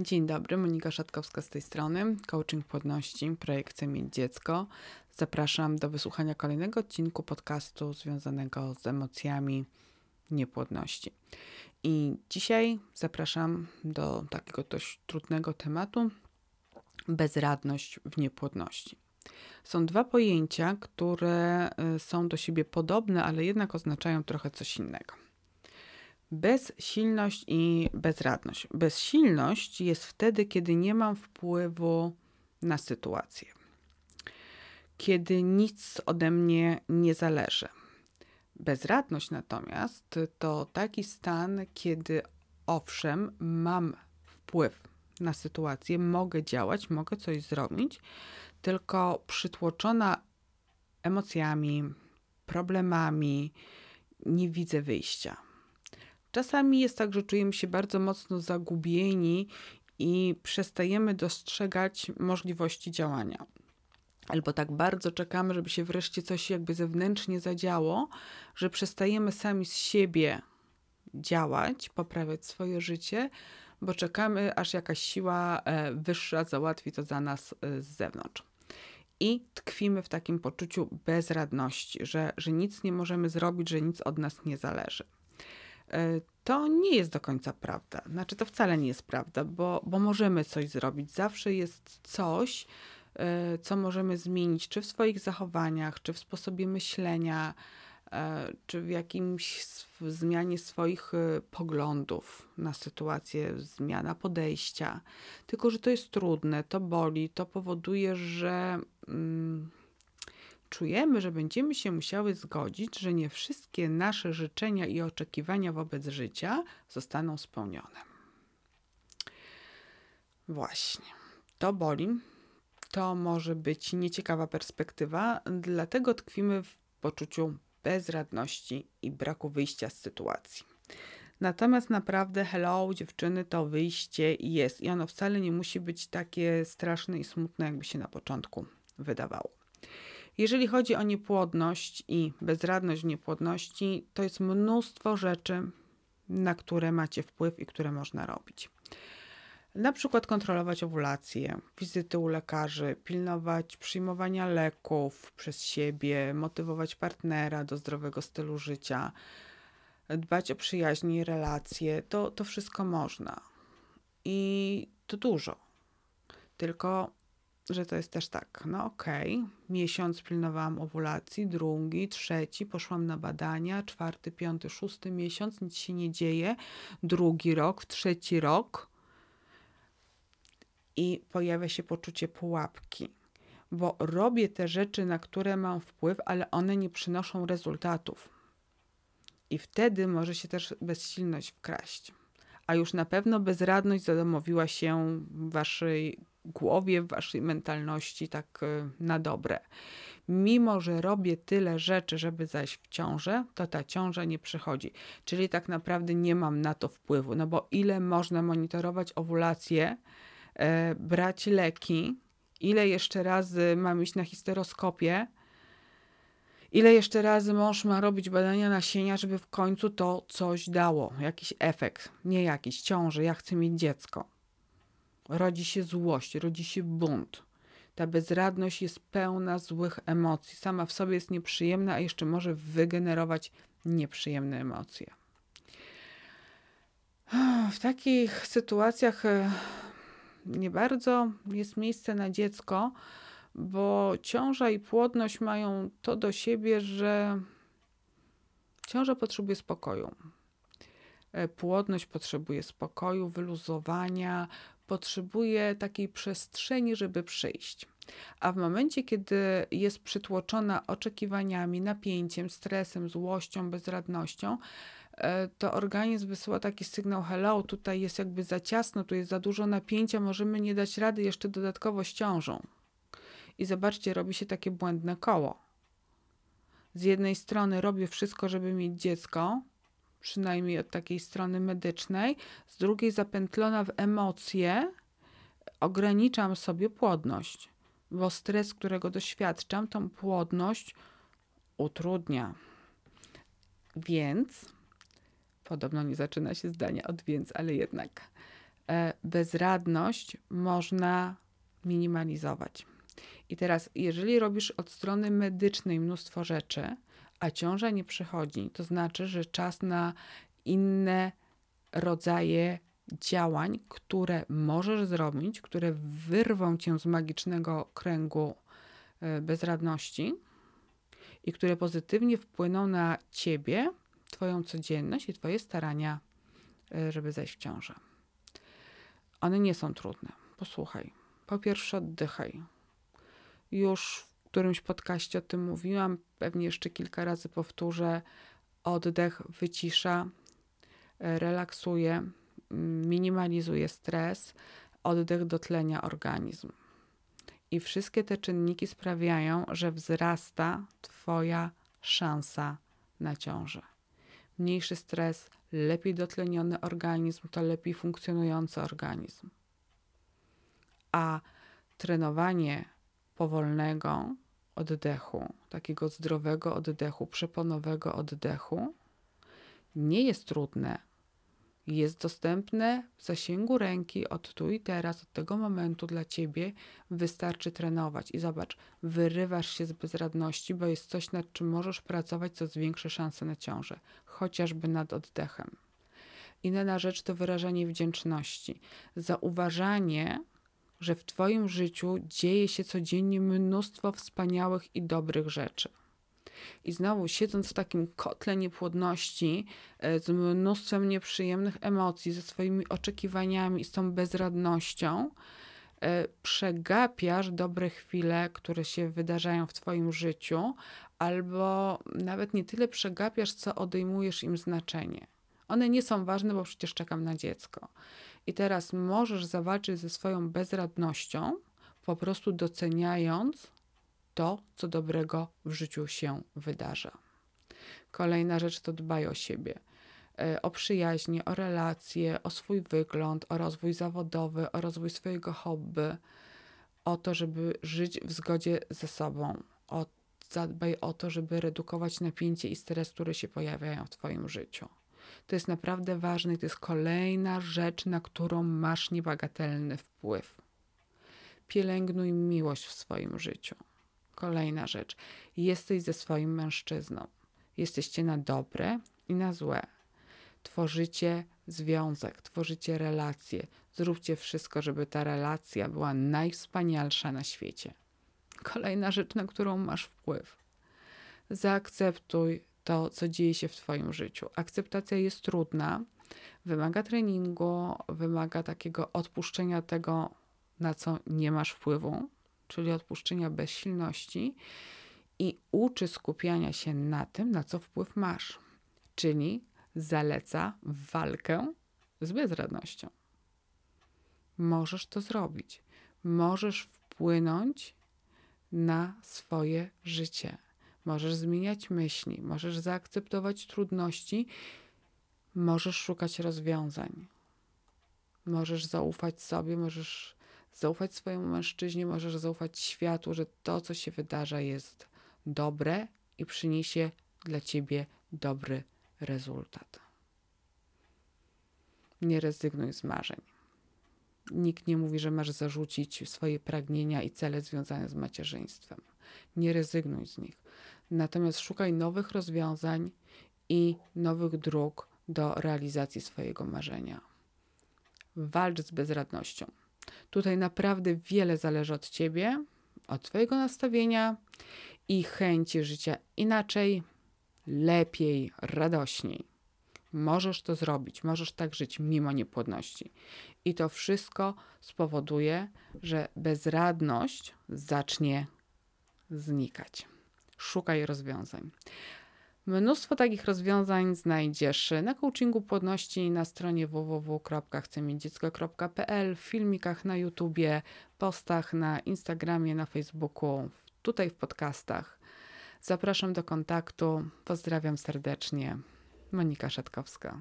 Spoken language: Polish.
Dzień dobry, Monika Szatkowska z tej strony, coaching płodności, projekt Chcę mieć dziecko. Zapraszam do wysłuchania kolejnego odcinku podcastu związanego z emocjami niepłodności. I dzisiaj zapraszam do takiego dość trudnego tematu bezradność w niepłodności. Są dwa pojęcia, które y, są do siebie podobne, ale jednak oznaczają trochę coś innego. Bezsilność i bezradność. Bezsilność jest wtedy, kiedy nie mam wpływu na sytuację, kiedy nic ode mnie nie zależy. Bezradność natomiast to taki stan, kiedy owszem, mam wpływ na sytuację, mogę działać, mogę coś zrobić, tylko przytłoczona emocjami, problemami, nie widzę wyjścia. Czasami jest tak, że czujemy się bardzo mocno zagubieni i przestajemy dostrzegać możliwości działania. Albo tak bardzo czekamy, żeby się wreszcie coś jakby zewnętrznie zadziało, że przestajemy sami z siebie działać, poprawiać swoje życie, bo czekamy, aż jakaś siła e, wyższa załatwi to za nas e, z zewnątrz. I tkwimy w takim poczuciu bezradności, że, że nic nie możemy zrobić, że nic od nas nie zależy. E, to nie jest do końca prawda. Znaczy, to wcale nie jest prawda, bo, bo możemy coś zrobić. Zawsze jest coś, e, co możemy zmienić, czy w swoich zachowaniach, czy w sposobie myślenia, e, czy w jakimś w zmianie swoich poglądów na sytuację, zmiana podejścia. Tylko, że to jest trudne, to boli, to powoduje, że. Mm, czujemy, że będziemy się musiały zgodzić, że nie wszystkie nasze życzenia i oczekiwania wobec życia zostaną spełnione. Właśnie, to boli. To może być nieciekawa perspektywa, dlatego tkwimy w poczuciu bezradności i braku wyjścia z sytuacji. Natomiast naprawdę, hello, dziewczyny, to wyjście jest i ono wcale nie musi być takie straszne i smutne, jakby się na początku wydawało. Jeżeli chodzi o niepłodność i bezradność w niepłodności, to jest mnóstwo rzeczy, na które macie wpływ i które można robić. Na przykład kontrolować owulację, wizyty u lekarzy, pilnować przyjmowania leków przez siebie, motywować partnera do zdrowego stylu życia, dbać o przyjaźnie i relacje. To, to wszystko można. I to dużo. Tylko że to jest też tak, no okej, okay. miesiąc pilnowałam owulacji, drugi, trzeci, poszłam na badania, czwarty, piąty, szósty miesiąc, nic się nie dzieje, drugi rok, trzeci rok i pojawia się poczucie pułapki, bo robię te rzeczy, na które mam wpływ, ale one nie przynoszą rezultatów. I wtedy może się też bezsilność wkraść. A już na pewno bezradność zadomowiła się waszej głowie, w waszej mentalności tak y, na dobre. Mimo, że robię tyle rzeczy, żeby zajść w ciążę, to ta ciąża nie przychodzi. Czyli tak naprawdę nie mam na to wpływu, no bo ile można monitorować owulację, e, brać leki, ile jeszcze razy mam iść na histeroskopię, ile jeszcze razy mąż ma robić badania nasienia, żeby w końcu to coś dało, jakiś efekt, nie jakiś. Ciąży, ja chcę mieć dziecko rodzi się złość, rodzi się bunt. Ta bezradność jest pełna złych emocji. Sama w sobie jest nieprzyjemna, a jeszcze może wygenerować nieprzyjemne emocje. W takich sytuacjach e, nie bardzo jest miejsce na dziecko, bo ciąża i płodność mają to do siebie, że ciąża potrzebuje spokoju. E, płodność potrzebuje spokoju, wyluzowania, potrzebuje takiej przestrzeni, żeby przyjść. A w momencie, kiedy jest przytłoczona oczekiwaniami, napięciem, stresem, złością, bezradnością, e, to organizm wysyła taki sygnał: hello, tutaj jest jakby za ciasno, tu jest za dużo napięcia, możemy nie dać rady jeszcze dodatkowo z ciążą. I zobaczcie, robi się takie błędne koło. Z jednej strony robię wszystko, żeby mieć dziecko, przynajmniej od takiej strony medycznej, z drugiej zapętlona w emocje, ograniczam sobie płodność, bo stres, którego doświadczam, tą płodność utrudnia. Więc, podobno nie zaczyna się zdania od więc, ale jednak, e, bezradność można minimalizować. I teraz, jeżeli robisz od strony medycznej mnóstwo rzeczy, a ciąża nie przychodzi, to znaczy, że czas na inne rodzaje działań, które możesz zrobić, które wyrwą cię z magicznego kręgu e, bezradności i które pozytywnie wpłyną na ciebie, twoją codzienność i twoje starania, e, żeby zejść w ciążę. One nie są trudne. Posłuchaj. Po pierwsze, oddychaj. Już w którymś podcaście o tym mówiłam, pewnie jeszcze kilka razy powtórzę. Oddech wycisza, e, relaksuje, minimalizuje stres, oddech dotlenia organizm. I wszystkie te czynniki sprawiają, że wzrasta Twoja szansa na ciążę. Mniejszy stres, lepiej dotleniony organizm to lepiej funkcjonujący organizm. A trenowanie powolnego oddechu, takiego zdrowego oddechu, przeponowego oddechu, nie jest trudne, jest dostępne w zasięgu ręki od tu i teraz, od tego momentu dla ciebie. Wystarczy trenować i zobacz, wyrywasz się z bezradności, bo jest coś, nad czym możesz pracować, co zwiększy szanse na ciążę, chociażby nad oddechem. Inna rzecz to wyrażanie wdzięczności, zauważanie, że w Twoim życiu dzieje się codziennie mnóstwo wspaniałych i dobrych rzeczy. I znowu, siedząc w takim kotle niepłodności, e, z mnóstwem nieprzyjemnych emocji, ze swoimi oczekiwaniami i z tą bezradnością, e, przegapiasz dobre chwile, które się wydarzają w Twoim życiu, albo nawet nie tyle przegapiasz, co odejmujesz im znaczenie. One nie są ważne, bo przecież czekam na dziecko. I teraz możesz zawalczyć ze swoją bezradnością, po prostu doceniając to, co dobrego w życiu się wydarza. Kolejna rzecz to dbaj o siebie, e, o przyjaźnie, o relacje, o swój wygląd, o rozwój zawodowy, o rozwój swojego hobby, o to, żeby żyć w zgodzie ze sobą. O, zadbaj o to, żeby redukować napięcie i stres, które się pojawiają w Twoim życiu. To jest naprawdę ważne i to jest kolejna rzecz, na którą masz niebagatelny wpływ. Pielęgnuj miłość w swoim życiu. Kolejna rzecz. Jesteś ze swoim mężczyzną. Jesteście na dobre i na złe. Tworzycie związek, tworzycie relacje. Zróbcie wszystko, żeby ta relacja była najwspanialsza na świecie. Kolejna rzecz, na którą masz wpływ. Zaakceptuj to, co dzieje się w Twoim życiu. Akceptacja jest trudna, wymaga treningu, wymaga takiego odpuszczenia tego, na co nie masz wpływu, czyli odpuszczenia bezsilności i uczy skupiania się na tym, na co wpływ masz, czyli zaleca walkę z bezradnością. Możesz to zrobić. Możesz wpłynąć na swoje życie. Możesz zmieniać myśli, możesz zaakceptować trudności, możesz szukać rozwiązań. Możesz zaufać sobie, możesz zaufać swojemu mężczyźnie, możesz zaufać światu, że to, co się wydarza, jest dobre i przyniesie dla ciebie dobry rezultat. Nie rezygnuj z marzeń. Nikt nie mówi, że masz zarzucić swoje pragnienia i cele związane z macierzyństwem. Nie rezygnuj z nich. Natomiast szukaj nowych rozwiązań i nowych dróg do realizacji swojego marzenia. Walcz z bezradnością. Tutaj naprawdę wiele zależy od ciebie, od twojego nastawienia i chęci życia inaczej, lepiej, radośniej. Możesz to zrobić, możesz tak żyć mimo niepłodności. I to wszystko spowoduje, że bezradność zacznie znikać. Szukaj rozwiązań. Mnóstwo takich rozwiązań znajdziesz na coachingu płodności na stronie www.chcemiecidziecko.pl, w filmikach na YouTubie, postach na Instagramie, na Facebooku, tutaj w podcastach. Zapraszam do kontaktu. Pozdrawiam serdecznie. Monika Szatkowska.